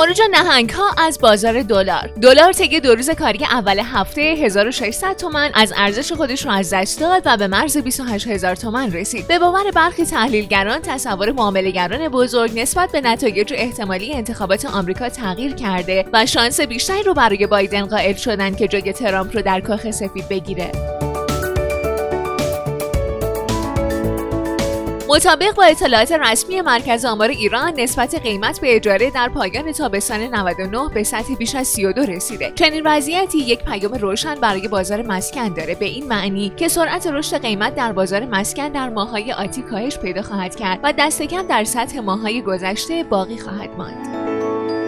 خروج نهنگ ها از بازار دلار. دلار طی دو روز کاری اول هفته 1600 تومن از ارزش خودش رو از دست داد و به مرز 28000 تومن رسید. به باور برخی تحلیلگران تصور معاملهگران بزرگ نسبت به نتایج احتمالی انتخابات آمریکا تغییر کرده و شانس بیشتری رو برای بایدن قائل شدن که جای ترامپ رو در کاخ سفید بگیره. مطابق با اطلاعات رسمی مرکز آمار ایران نسبت قیمت به اجاره در پایان تابستان 99 به سطح بیش از 32 رسیده. چنین وضعیتی یک پیام روشن برای بازار مسکن داره. به این معنی که سرعت رشد قیمت در بازار مسکن در ماههای آتی کاهش پیدا خواهد کرد و دست کم در سطح ماههای گذشته باقی خواهد ماند.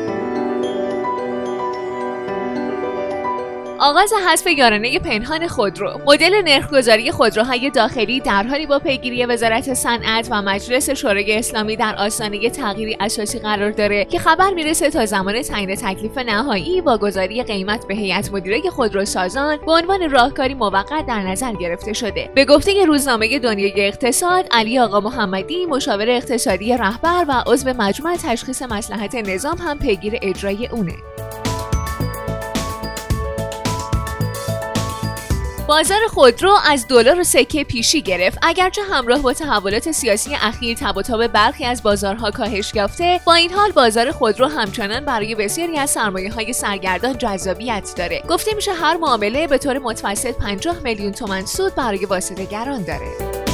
آغاز حذف یارانه پنهان خودرو. مدل نرخگذاری خودروهای داخلی در حالی با پیگیری وزارت صنعت و مجلس شورای اسلامی در آستانه تغییری اساسی قرار داره که خبر می‌رسه تا زمان تعیین تکلیف نهایی با گذاری قیمت به هیئت مدیره خودروسازان به عنوان راهکاری موقت در نظر گرفته شده. به گفته روزنامه دنیای اقتصاد علی آقا محمدی مشاور اقتصادی رهبر و عضو مجمع تشخیص مسلحت نظام هم پیگیر اجرای اونه. بازار خودرو از دلار و سکه پیشی گرفت. اگرچه همراه با تحولات سیاسی اخیر تب و برخی از بازارها کاهش یافته با این حال بازار خودرو همچنان برای بسیاری از سرمایه های سرگردان جذابیت داره. گفته میشه هر معامله به طور متوسط 50 میلیون تومن سود برای واسطه گران داره.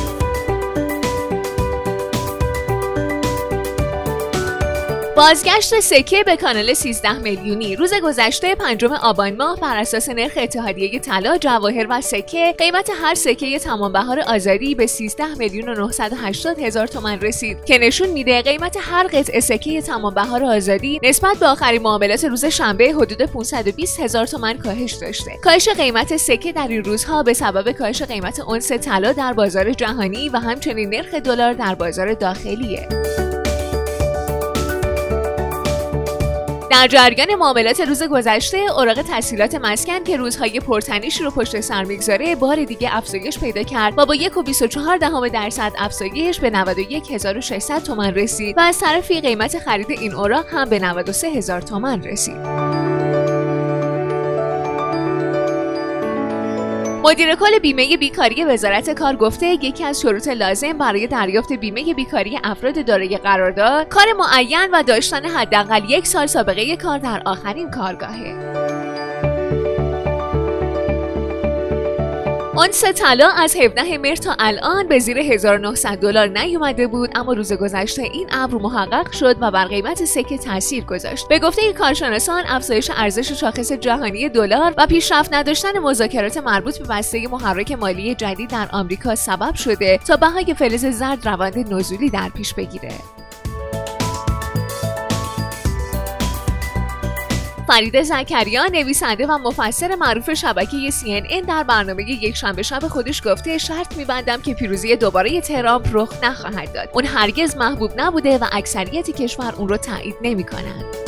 بازگشت سکه به کانال 13 میلیونی. روز گذشته پنجم آبان ماه بر اساس نرخ اتحادیه طلا جواهر و سکه قیمت هر سکه تمام بهار آزادی به 13 میلیون و 980 هزار تومان رسید که نشون میده قیمت هر قطعه سکه تمام بهار آزادی نسبت به آخرین معاملات روز شنبه حدود 520 هزار تومان کاهش داشته. کاهش قیمت سکه در این روزها به سبب کاهش قیمت اونس طلا در بازار جهانی و همچنین نرخ دلار در بازار داخلیه. در جریان معاملات روز گذشته اوراق تسهیلات مسکن که روزهای پرتنیش رو پشت سر می‌گذاره بار دیگه افزایش پیدا کرد و با یک و 24 دهم درصد افزایش به 91600 تومان رسید و از طرفی قیمت خرید این اوراق هم به 93000 تومان رسید. مدیر کل بیمه بیکاری وزارت کار گفته یکی از شروط لازم برای دریافت بیمه بیکاری افراد دارای قرارداد کار معین و داشتن حداقل یک سال سابقه کار در آخرین کارگاهه. سه طلا از 17 مهر تا الان به زیر 1900 دلار نیومده بود اما روز گذشته این ابر محقق شد و بر قیمت سکه تاثیر گذاشت. به گفته کارشناسان افزایش ارزش شاخص جهانی دلار و پیشرفت نداشتن مذاکرات مربوط به بسته محرک مالی جدید در آمریکا سبب شده تا بهای فلز زرد روند نزولی در پیش بگیره. فرید زکریا نویسنده و مفسر معروف شبکه CNN در برنامه یک شنبه شب خودش گفته شرط میبندم که پیروزی دوباره ترامپ رخ نخواهد داد. اون هرگز محبوب نبوده و اکثریت کشور اون رو تایید نمی‌کنند.